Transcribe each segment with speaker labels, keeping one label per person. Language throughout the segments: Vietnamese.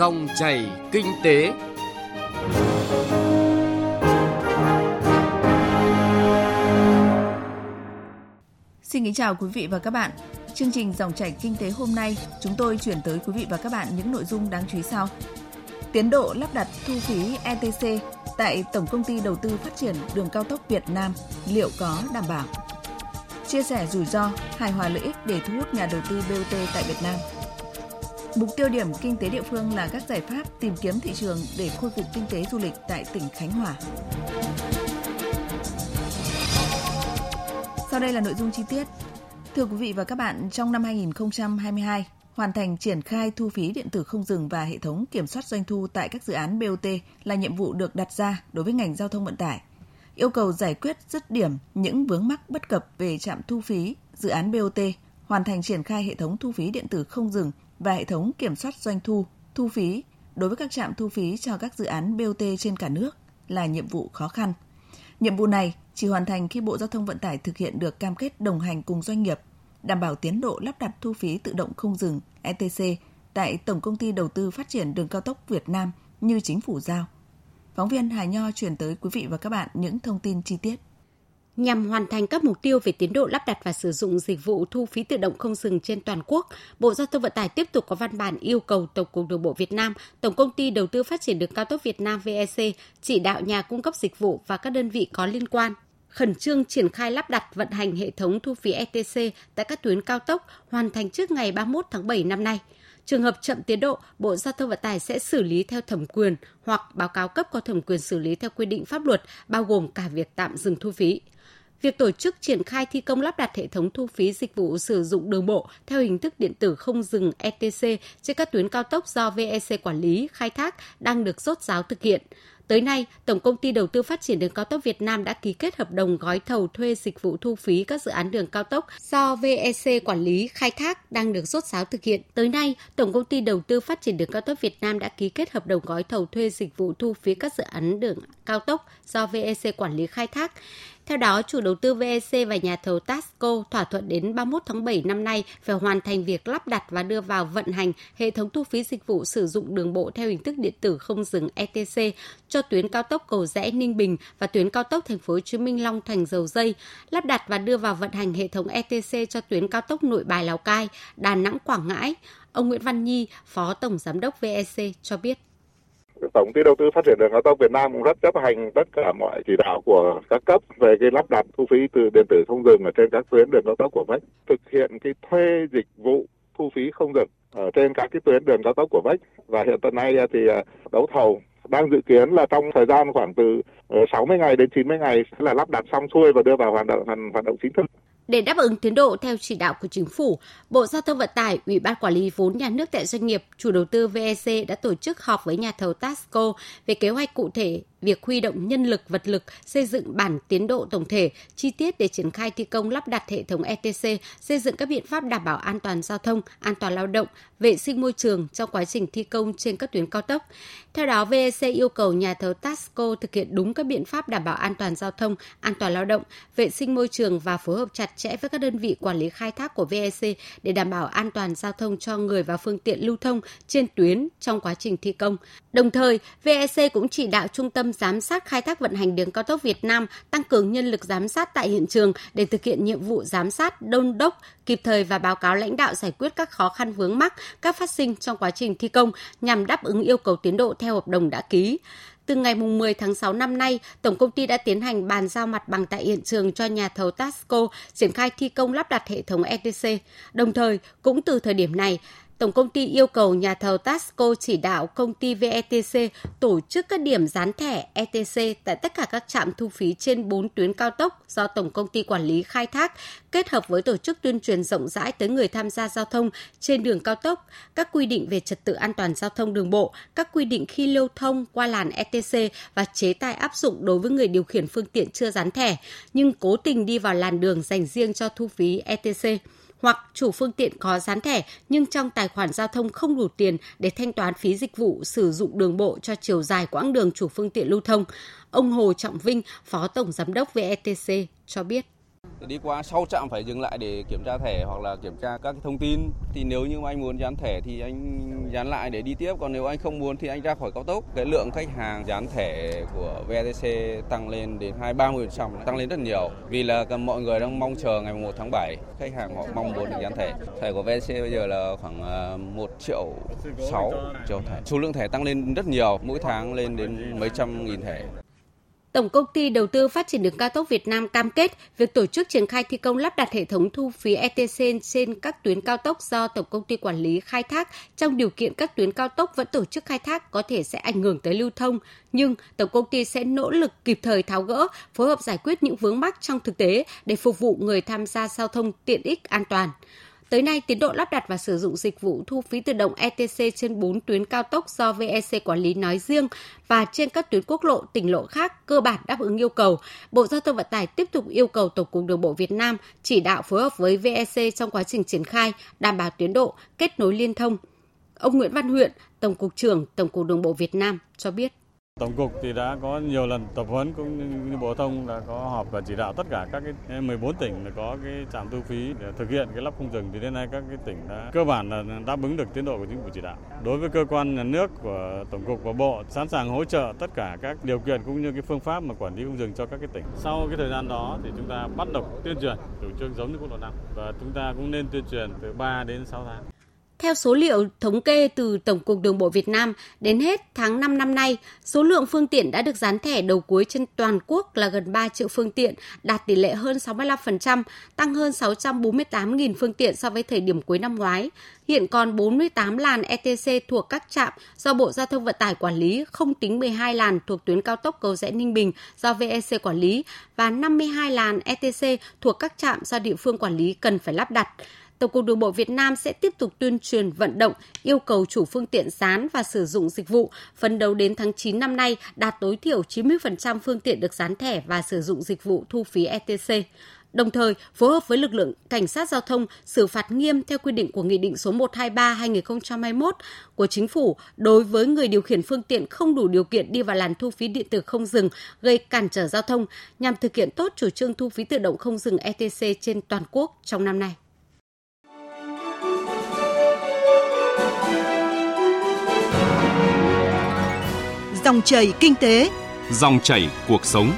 Speaker 1: Dòng chảy kinh tế.
Speaker 2: Xin kính chào quý vị và các bạn. Chương trình Dòng chảy kinh tế hôm nay, chúng tôi chuyển tới quý vị và các bạn những nội dung đáng chú ý sau. Tiến độ lắp đặt thu phí ETC tại Tổng công ty Đầu tư Phát triển Đường cao tốc Việt Nam liệu có đảm bảo? Chia sẻ rủi ro, hài hòa lợi ích để thu hút nhà đầu tư BOT tại Việt Nam. Mục tiêu điểm kinh tế địa phương là các giải pháp tìm kiếm thị trường để khôi phục kinh tế du lịch tại tỉnh Khánh Hòa. Sau đây là nội dung chi tiết. Thưa quý vị và các bạn, trong năm 2022, hoàn thành triển khai thu phí điện tử không dừng và hệ thống kiểm soát doanh thu tại các dự án BOT là nhiệm vụ được đặt ra đối với ngành giao thông vận tải. Yêu cầu giải quyết dứt điểm những vướng mắc bất cập về trạm thu phí, dự án BOT, hoàn thành triển khai hệ thống thu phí điện tử không dừng và hệ thống kiểm soát doanh thu, thu phí đối với các trạm thu phí cho các dự án BOT trên cả nước là nhiệm vụ khó khăn. Nhiệm vụ này chỉ hoàn thành khi Bộ Giao thông Vận tải thực hiện được cam kết đồng hành cùng doanh nghiệp, đảm bảo tiến độ lắp đặt thu phí tự động không dừng ETC tại Tổng Công ty Đầu tư Phát triển Đường Cao tốc Việt Nam như chính phủ giao. Phóng viên Hà Nho chuyển tới quý vị và các bạn những thông tin chi tiết.
Speaker 3: Nhằm hoàn thành các mục tiêu về tiến độ lắp đặt và sử dụng dịch vụ thu phí tự động không dừng trên toàn quốc, Bộ Giao thông Vận tải tiếp tục có văn bản yêu cầu Tổng cục Đường bộ Việt Nam, Tổng công ty Đầu tư Phát triển đường cao tốc Việt Nam VEC chỉ đạo nhà cung cấp dịch vụ và các đơn vị có liên quan khẩn trương triển khai lắp đặt vận hành hệ thống thu phí ETC tại các tuyến cao tốc hoàn thành trước ngày 31 tháng 7 năm nay. Trường hợp chậm tiến độ, Bộ Giao thông Vận tải sẽ xử lý theo thẩm quyền hoặc báo cáo cấp có thẩm quyền xử lý theo quy định pháp luật, bao gồm cả việc tạm dừng thu phí. Việc tổ chức triển khai thi công lắp đặt hệ thống thu phí dịch vụ sử dụng đường bộ theo hình thức điện tử không dừng ETC trên các tuyến cao tốc do VEC quản lý, khai thác đang được rốt ráo thực hiện. Tới nay, Tổng công ty Đầu tư Phát triển đường cao tốc Việt Nam đã ký kết hợp đồng gói thầu thuê dịch vụ thu phí các dự án đường cao tốc do VEC quản lý khai thác đang được rốt ráo thực hiện. Tới nay, Tổng công ty Đầu tư Phát triển đường cao tốc Việt Nam đã ký kết hợp đồng gói thầu thuê dịch vụ thu phí các dự án đường cao tốc do VEC quản lý khai thác. Theo đó, chủ đầu tư VEC và nhà thầu Tasco thỏa thuận đến 31 tháng 7 năm nay phải hoàn thành việc lắp đặt và đưa vào vận hành hệ thống thu phí dịch vụ sử dụng đường bộ theo hình thức điện tử không dừng ETC cho tuyến cao tốc Cầu Rẽ Ninh Bình và tuyến cao tốc Thành phố Hồ Chí Minh Long Thành Dầu Dây, lắp đặt và đưa vào vận hành hệ thống ETC cho tuyến cao tốc Nội Bài Lào Cai, Đà Nẵng Quảng Ngãi. Ông Nguyễn Văn Nhi, Phó Tổng Giám đốc VEC cho biết.
Speaker 4: Tổng ty đầu tư phát triển đường cao tốc Việt Nam cũng rất chấp hành tất cả mọi chỉ đạo của các cấp về cái lắp đặt thu phí từ điện tử không dừng ở trên các tuyến đường cao tốc của vách, thực hiện cái thuê dịch vụ thu phí không dừng ở trên các cái tuyến đường cao tốc của vách và hiện tại nay thì à, đấu thầu đang dự kiến là trong thời gian khoảng từ ờ, 60 ngày đến 90 ngày sẽ là lắp đặt xong xuôi và đưa vào hoạt động hoạt động chính thức.
Speaker 3: Để đáp ứng tiến độ theo chỉ đạo của chính phủ, Bộ Giao thông Vận tải, Ủy ban Quản lý vốn nhà nước tại doanh nghiệp, chủ đầu tư VEC đã tổ chức họp với nhà thầu Tasco về kế hoạch cụ thể việc huy động nhân lực, vật lực, xây dựng bản tiến độ tổng thể, chi tiết để triển khai thi công lắp đặt hệ thống ETC, xây dựng các biện pháp đảm bảo an toàn giao thông, an toàn lao động, vệ sinh môi trường trong quá trình thi công trên các tuyến cao tốc. Theo đó, VEC yêu cầu nhà thầu Tasco thực hiện đúng các biện pháp đảm bảo an toàn giao thông, an toàn lao động, vệ sinh môi trường và phối hợp chặt chẽ với các đơn vị quản lý khai thác của VEC để đảm bảo an toàn giao thông cho người và phương tiện lưu thông trên tuyến trong quá trình thi công. Đồng thời, VEC cũng chỉ đạo Trung tâm giám sát khai thác vận hành đường cao tốc Việt Nam tăng cường nhân lực giám sát tại hiện trường để thực hiện nhiệm vụ giám sát, đôn đốc, kịp thời và báo cáo lãnh đạo giải quyết các khó khăn vướng mắc, các phát sinh trong quá trình thi công nhằm đáp ứng yêu cầu tiến độ theo hợp đồng đã ký. Từ ngày 10 tháng 6 năm nay, Tổng công ty đã tiến hành bàn giao mặt bằng tại hiện trường cho nhà thầu Tasco triển khai thi công lắp đặt hệ thống ETC. Đồng thời, cũng từ thời điểm này, Tổng công ty yêu cầu nhà thầu Tasco chỉ đạo công ty VETC tổ chức các điểm dán thẻ ETC tại tất cả các trạm thu phí trên 4 tuyến cao tốc do Tổng công ty quản lý khai thác, kết hợp với tổ chức tuyên truyền rộng rãi tới người tham gia giao thông trên đường cao tốc, các quy định về trật tự an toàn giao thông đường bộ, các quy định khi lưu thông qua làn ETC và chế tài áp dụng đối với người điều khiển phương tiện chưa dán thẻ nhưng cố tình đi vào làn đường dành riêng cho thu phí ETC hoặc chủ phương tiện có dán thẻ nhưng trong tài khoản giao thông không đủ tiền để thanh toán phí dịch vụ sử dụng đường bộ cho chiều dài quãng đường chủ phương tiện lưu thông. Ông Hồ Trọng Vinh, Phó Tổng Giám đốc VETC cho biết
Speaker 5: đi qua sau trạm phải dừng lại để kiểm tra thẻ hoặc là kiểm tra các thông tin. Thì nếu như anh muốn dán thẻ thì anh dán lại để đi tiếp. Còn nếu anh không muốn thì anh ra khỏi cao tốc. Cái lượng khách hàng dán thẻ của VTC tăng lên đến hai, ba mươi trăm, tăng lên rất nhiều. Vì là mọi người đang mong chờ ngày 1 tháng 7 khách hàng họ mong muốn được dán thẻ. Thẻ của VTC bây giờ là khoảng ờ, 1 triệu 6 triệu thẻ. Số lượng thẻ tăng lên rất nhiều, mỗi tháng lên đến mấy trăm nghìn thẻ.
Speaker 3: Tổng công ty Đầu tư Phát triển đường cao tốc Việt Nam cam kết việc tổ chức triển khai thi công lắp đặt hệ thống thu phí ETC trên các tuyến cao tốc do Tổng công ty quản lý khai thác trong điều kiện các tuyến cao tốc vẫn tổ chức khai thác có thể sẽ ảnh hưởng tới lưu thông, nhưng Tổng công ty sẽ nỗ lực kịp thời tháo gỡ, phối hợp giải quyết những vướng mắc trong thực tế để phục vụ người tham gia giao thông tiện ích an toàn. Tới nay, tiến độ lắp đặt và sử dụng dịch vụ thu phí tự động ETC trên 4 tuyến cao tốc do VEC quản lý nói riêng và trên các tuyến quốc lộ, tỉnh lộ khác cơ bản đáp ứng yêu cầu. Bộ Giao thông Vận tải tiếp tục yêu cầu Tổng cục Đường bộ Việt Nam chỉ đạo phối hợp với VEC trong quá trình triển khai, đảm bảo tiến độ, kết nối liên thông. Ông Nguyễn Văn Huyện, Tổng cục trưởng Tổng cục Đường bộ Việt Nam cho biết.
Speaker 6: Tổng cục thì đã có nhiều lần tập huấn cũng như Bộ Thông đã có họp và chỉ đạo tất cả các cái 14 tỉnh là có cái trạm thu phí để thực hiện cái lắp không dừng thì đến nay các cái tỉnh đã, cơ bản là đáp ứng được tiến độ của chính phủ chỉ đạo. Đối với cơ quan nhà nước của Tổng cục và Bộ, sẵn sàng hỗ trợ tất cả các điều kiện cũng như cái phương pháp mà quản lý không dừng cho các cái tỉnh. Sau cái thời gian đó thì chúng ta bắt đầu tuyên truyền, chủ trương giống như quốc lộ 5 và chúng ta cũng nên tuyên truyền từ 3 đến 6 tháng.
Speaker 3: Theo số liệu thống kê từ Tổng cục Đường bộ Việt Nam, đến hết tháng 5 năm nay, số lượng phương tiện đã được dán thẻ đầu cuối trên toàn quốc là gần 3 triệu phương tiện, đạt tỷ lệ hơn 65%, tăng hơn 648.000 phương tiện so với thời điểm cuối năm ngoái. Hiện còn 48 làn ETC thuộc các trạm do Bộ Giao thông Vận tải quản lý, không tính 12 làn thuộc tuyến cao tốc cầu rẽ Ninh Bình do VEC quản lý và 52 làn ETC thuộc các trạm do địa phương quản lý cần phải lắp đặt. Tổng cục Đường bộ Việt Nam sẽ tiếp tục tuyên truyền vận động, yêu cầu chủ phương tiện dán và sử dụng dịch vụ, phấn đấu đến tháng 9 năm nay đạt tối thiểu 90% phương tiện được dán thẻ và sử dụng dịch vụ thu phí ETC. Đồng thời, phối hợp với lực lượng cảnh sát giao thông xử phạt nghiêm theo quy định của Nghị định số 123/2021 của Chính phủ đối với người điều khiển phương tiện không đủ điều kiện đi vào làn thu phí điện tử không dừng gây cản trở giao thông nhằm thực hiện tốt chủ trương thu phí tự động không dừng ETC trên toàn quốc trong năm nay.
Speaker 7: Dòng chảy kinh tế,
Speaker 1: dòng chảy cuộc sống.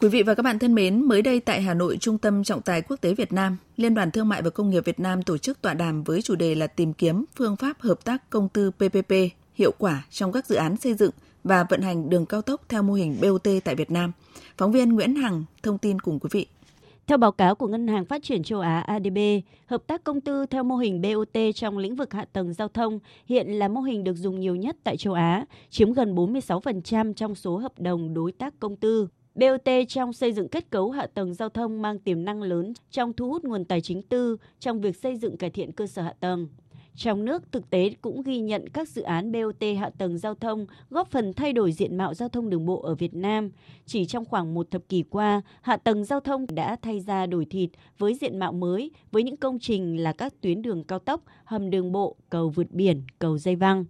Speaker 2: Quý vị và các bạn thân mến, mới đây tại Hà Nội, Trung tâm Trọng tài Quốc tế Việt Nam, Liên đoàn Thương mại và Công nghiệp Việt Nam tổ chức tọa đàm với chủ đề là tìm kiếm phương pháp hợp tác công tư PPP hiệu quả trong các dự án xây dựng và vận hành đường cao tốc theo mô hình BOT tại Việt Nam. Phóng viên Nguyễn Hằng thông tin cùng quý vị.
Speaker 8: Theo báo cáo của Ngân hàng Phát triển châu Á ADB, hợp tác công tư theo mô hình BOT trong lĩnh vực hạ tầng giao thông hiện là mô hình được dùng nhiều nhất tại châu Á, chiếm gần 46% trong số hợp đồng đối tác công tư. BOT trong xây dựng kết cấu hạ tầng giao thông mang tiềm năng lớn trong thu hút nguồn tài chính tư trong việc xây dựng cải thiện cơ sở hạ tầng. Trong nước, thực tế cũng ghi nhận các dự án BOT hạ tầng giao thông góp phần thay đổi diện mạo giao thông đường bộ ở Việt Nam. Chỉ trong khoảng một thập kỷ qua, hạ tầng giao thông đã thay ra đổi thịt với diện mạo mới, với những công trình là các tuyến đường cao tốc, hầm đường bộ, cầu vượt biển, cầu dây văng,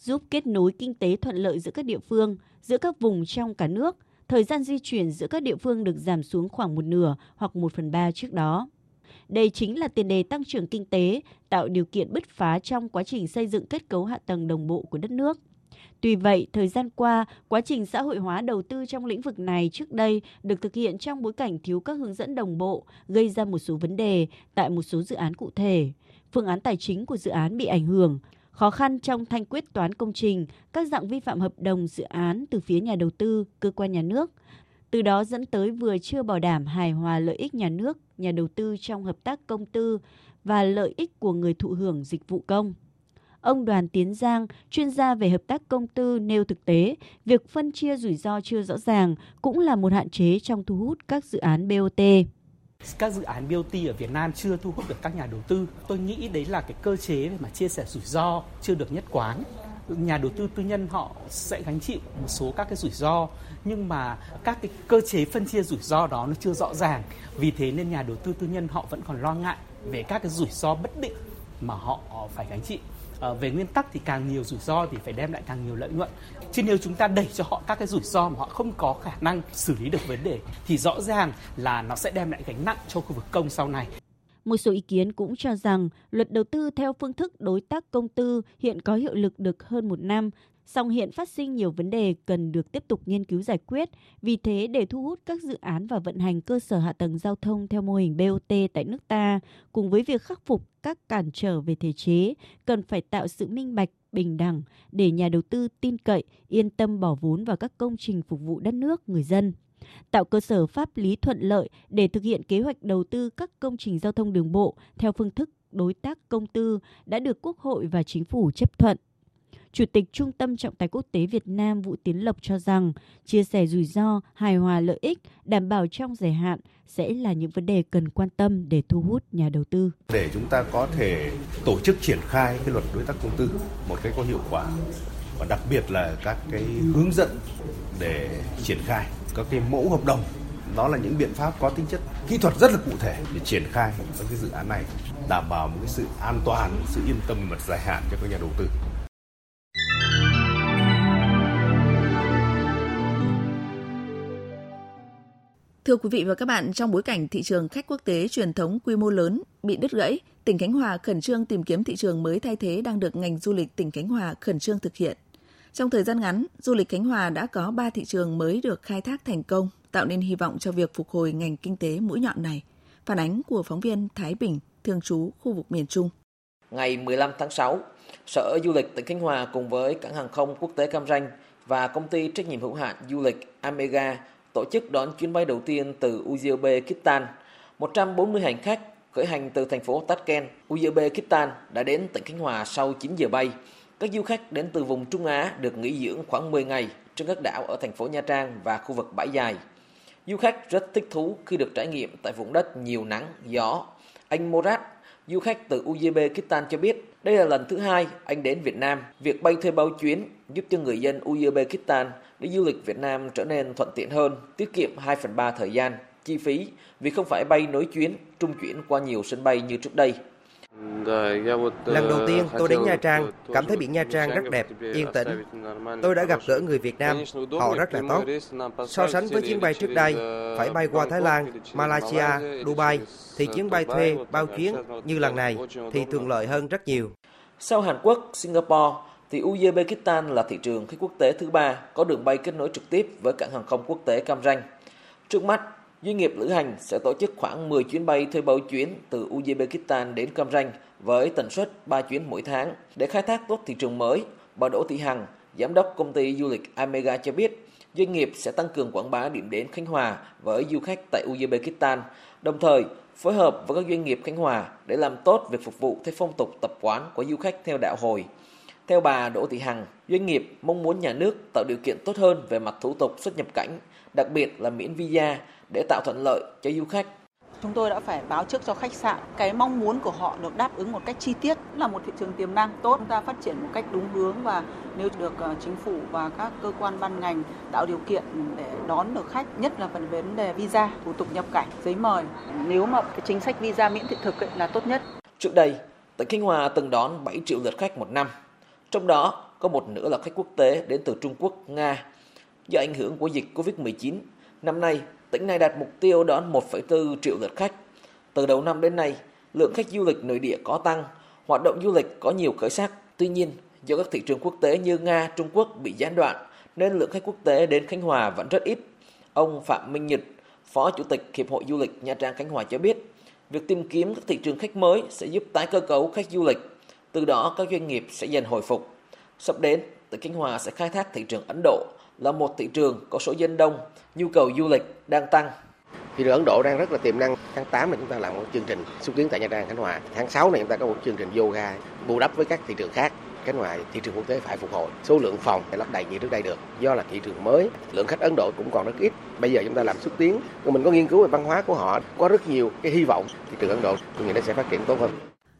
Speaker 8: giúp kết nối kinh tế thuận lợi giữa các địa phương, giữa các vùng trong cả nước. Thời gian di chuyển giữa các địa phương được giảm xuống khoảng một nửa hoặc một phần ba trước đó. Đây chính là tiền đề tăng trưởng kinh tế, tạo điều kiện bứt phá trong quá trình xây dựng kết cấu hạ tầng đồng bộ của đất nước. Tuy vậy, thời gian qua, quá trình xã hội hóa đầu tư trong lĩnh vực này trước đây được thực hiện trong bối cảnh thiếu các hướng dẫn đồng bộ, gây ra một số vấn đề tại một số dự án cụ thể. Phương án tài chính của dự án bị ảnh hưởng, khó khăn trong thanh quyết toán công trình, các dạng vi phạm hợp đồng dự án từ phía nhà đầu tư, cơ quan nhà nước – từ đó dẫn tới vừa chưa bảo đảm hài hòa lợi ích nhà nước, nhà đầu tư trong hợp tác công tư và lợi ích của người thụ hưởng dịch vụ công. Ông Đoàn Tiến Giang, chuyên gia về hợp tác công tư nêu thực tế, việc phân chia rủi ro chưa rõ ràng cũng là một hạn chế trong thu hút các dự án BOT.
Speaker 9: Các dự án BOT ở Việt Nam chưa thu hút được các nhà đầu tư. Tôi nghĩ đấy là cái cơ chế mà chia sẻ rủi ro chưa được nhất quán nhà đầu tư tư nhân họ sẽ gánh chịu một số các cái rủi ro nhưng mà các cái cơ chế phân chia rủi ro đó nó chưa rõ ràng vì thế nên nhà đầu tư tư nhân họ vẫn còn lo ngại về các cái rủi ro bất định mà họ ờ, phải gánh chịu À, về nguyên tắc thì càng nhiều rủi ro thì phải đem lại càng nhiều lợi nhuận. Chứ nếu chúng ta đẩy cho họ các cái rủi ro mà họ không có khả năng xử lý được vấn đề thì rõ ràng là nó sẽ đem lại gánh nặng cho khu vực công sau này.
Speaker 8: Một số ý kiến cũng cho rằng luật đầu tư theo phương thức đối tác công tư hiện có hiệu lực được hơn một năm, song hiện phát sinh nhiều vấn đề cần được tiếp tục nghiên cứu giải quyết. Vì thế, để thu hút các dự án và vận hành cơ sở hạ tầng giao thông theo mô hình BOT tại nước ta, cùng với việc khắc phục các cản trở về thể chế, cần phải tạo sự minh bạch, bình đẳng để nhà đầu tư tin cậy, yên tâm bỏ vốn vào các công trình phục vụ đất nước, người dân tạo cơ sở pháp lý thuận lợi để thực hiện kế hoạch đầu tư các công trình giao thông đường bộ theo phương thức đối tác công tư đã được Quốc hội và Chính phủ chấp thuận. Chủ tịch Trung tâm Trọng tài Quốc tế Việt Nam Vũ Tiến Lộc cho rằng chia sẻ rủi ro, hài hòa lợi ích, đảm bảo trong dài hạn sẽ là những vấn đề cần quan tâm để thu hút nhà đầu tư.
Speaker 10: Để chúng ta có thể tổ chức triển khai cái luật đối tác công tư một cách có hiệu quả và đặc biệt là các cái hướng dẫn để triển khai các cái mẫu hợp đồng đó là những biện pháp có tính chất kỹ thuật rất là cụ thể để triển khai các cái dự án này đảm bảo một cái sự an toàn sự yên tâm về mặt dài hạn cho các nhà đầu tư
Speaker 2: Thưa quý vị và các bạn, trong bối cảnh thị trường khách quốc tế truyền thống quy mô lớn bị đứt gãy, tỉnh Khánh Hòa khẩn trương tìm kiếm thị trường mới thay thế đang được ngành du lịch tỉnh Khánh Hòa khẩn trương thực hiện. Trong thời gian ngắn, du lịch Khánh Hòa đã có 3 thị trường mới được khai thác thành công, tạo nên hy vọng cho việc phục hồi ngành kinh tế mũi nhọn này. Phản ánh của phóng viên Thái Bình, thường trú khu vực miền Trung.
Speaker 11: Ngày 15 tháng 6, Sở Du lịch tỉnh Khánh Hòa cùng với cảng hàng không quốc tế Cam Ranh và công ty trách nhiệm hữu hạn du lịch Amega tổ chức đón chuyến bay đầu tiên từ Uzbekistan. 140 hành khách khởi hành từ thành phố Tashkent, Uzbekistan đã đến tỉnh Khánh Hòa sau 9 giờ bay. Các du khách đến từ vùng Trung Á được nghỉ dưỡng khoảng 10 ngày trên các đảo ở thành phố Nha Trang và khu vực bãi dài. Du khách rất thích thú khi được trải nghiệm tại vùng đất nhiều nắng, gió. Anh Morat, du khách từ Uzbekistan cho biết đây là lần thứ hai anh đến Việt Nam. Việc bay thuê bao chuyến giúp cho người dân Uzbekistan đi du lịch Việt Nam trở nên thuận tiện hơn, tiết kiệm 2 phần 3 thời gian, chi phí vì không phải bay nối chuyến, trung chuyển qua nhiều sân bay như trước đây.
Speaker 12: Lần đầu tiên tôi đến Nha Trang, cảm thấy biển Nha Trang rất đẹp, yên tĩnh. Tôi đã gặp gỡ người Việt Nam, họ rất là tốt. So sánh với chuyến bay trước đây, phải bay qua Thái Lan, Malaysia, Dubai, thì chuyến bay thuê bao chuyến như lần này thì thuận lợi hơn rất nhiều.
Speaker 11: Sau Hàn Quốc, Singapore, thì Uzbekistan là thị trường khách quốc tế thứ ba có đường bay kết nối trực tiếp với cảng hàng không quốc tế Cam Ranh. Trước mắt, doanh nghiệp lữ hành sẽ tổ chức khoảng 10 chuyến bay thuê bao chuyến từ Uzbekistan đến Cam Ranh với tần suất 3 chuyến mỗi tháng để khai thác tốt thị trường mới. Bà Đỗ Thị Hằng, giám đốc công ty du lịch Amega cho biết, doanh nghiệp sẽ tăng cường quảng bá điểm đến Khánh Hòa với du khách tại Uzbekistan, đồng thời phối hợp với các doanh nghiệp Khánh Hòa để làm tốt việc phục vụ theo phong tục tập quán của du khách theo đạo hồi. Theo bà Đỗ Thị Hằng, doanh nghiệp mong muốn nhà nước tạo điều kiện tốt hơn về mặt thủ tục xuất nhập cảnh, đặc biệt là miễn visa để tạo thuận lợi cho du khách.
Speaker 13: Chúng tôi đã phải báo trước cho khách sạn cái mong muốn của họ được đáp ứng một cách chi tiết là một thị trường tiềm năng tốt chúng ta phát triển một cách đúng hướng và nếu được ờ, chính phủ và các cơ quan ban ngành tạo điều kiện để đón được khách nhất là phần vấn đề visa thủ tục nhập cảnh giấy mời nếu mà cái chính sách visa miễn thị thực ấy là tốt nhất
Speaker 11: trước đây tỉnh Khánh Hòa từng đón 7 triệu lượt khách một năm trong đó có một nửa là khách quốc tế đến từ Trung Quốc, Nga. Do ảnh hưởng của dịch Covid-19, năm nay tỉnh này đạt mục tiêu đón 1,4 triệu lượt khách. Từ đầu năm đến nay, lượng khách du lịch nội địa có tăng, hoạt động du lịch có nhiều khởi sắc. Tuy nhiên, do các thị trường quốc tế như Nga, Trung Quốc bị gián đoạn, nên lượng khách quốc tế đến Khánh Hòa vẫn rất ít. Ông Phạm Minh Nhật, Phó Chủ tịch Hiệp hội Du lịch Nha Trang Khánh Hòa cho biết, việc tìm kiếm các thị trường khách mới sẽ giúp tái cơ cấu khách du lịch từ đó các doanh nghiệp sẽ dần hồi phục. Sắp đến, tỉnh Khánh Hòa sẽ khai thác thị trường Ấn Độ là một thị trường có số dân đông, nhu cầu du lịch đang tăng.
Speaker 14: Thị trường Ấn Độ đang rất là tiềm năng. Tháng 8 này chúng ta làm một chương trình xúc tiến tại Nha Trang, Khánh Hòa. Tháng 6 này chúng ta có một chương trình yoga bù đắp với các thị trường khác. Khánh Hòa thị trường quốc tế phải phục hồi. Số lượng phòng phải lấp đầy như trước đây được. Do là thị trường mới, lượng khách Ấn Độ cũng còn rất ít. Bây giờ chúng ta làm xúc tiến, mình có nghiên cứu về văn hóa của họ, có rất nhiều cái hy vọng thị trường Ấn Độ tôi nghĩ nó sẽ phát triển tốt hơn.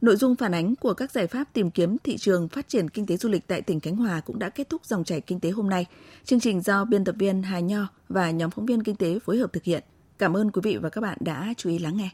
Speaker 2: Nội dung phản ánh của các giải pháp tìm kiếm thị trường phát triển kinh tế du lịch tại tỉnh Khánh Hòa cũng đã kết thúc dòng chảy kinh tế hôm nay. Chương trình do biên tập viên Hà Nho và nhóm phóng viên kinh tế phối hợp thực hiện. Cảm ơn quý vị và các bạn đã chú ý lắng nghe.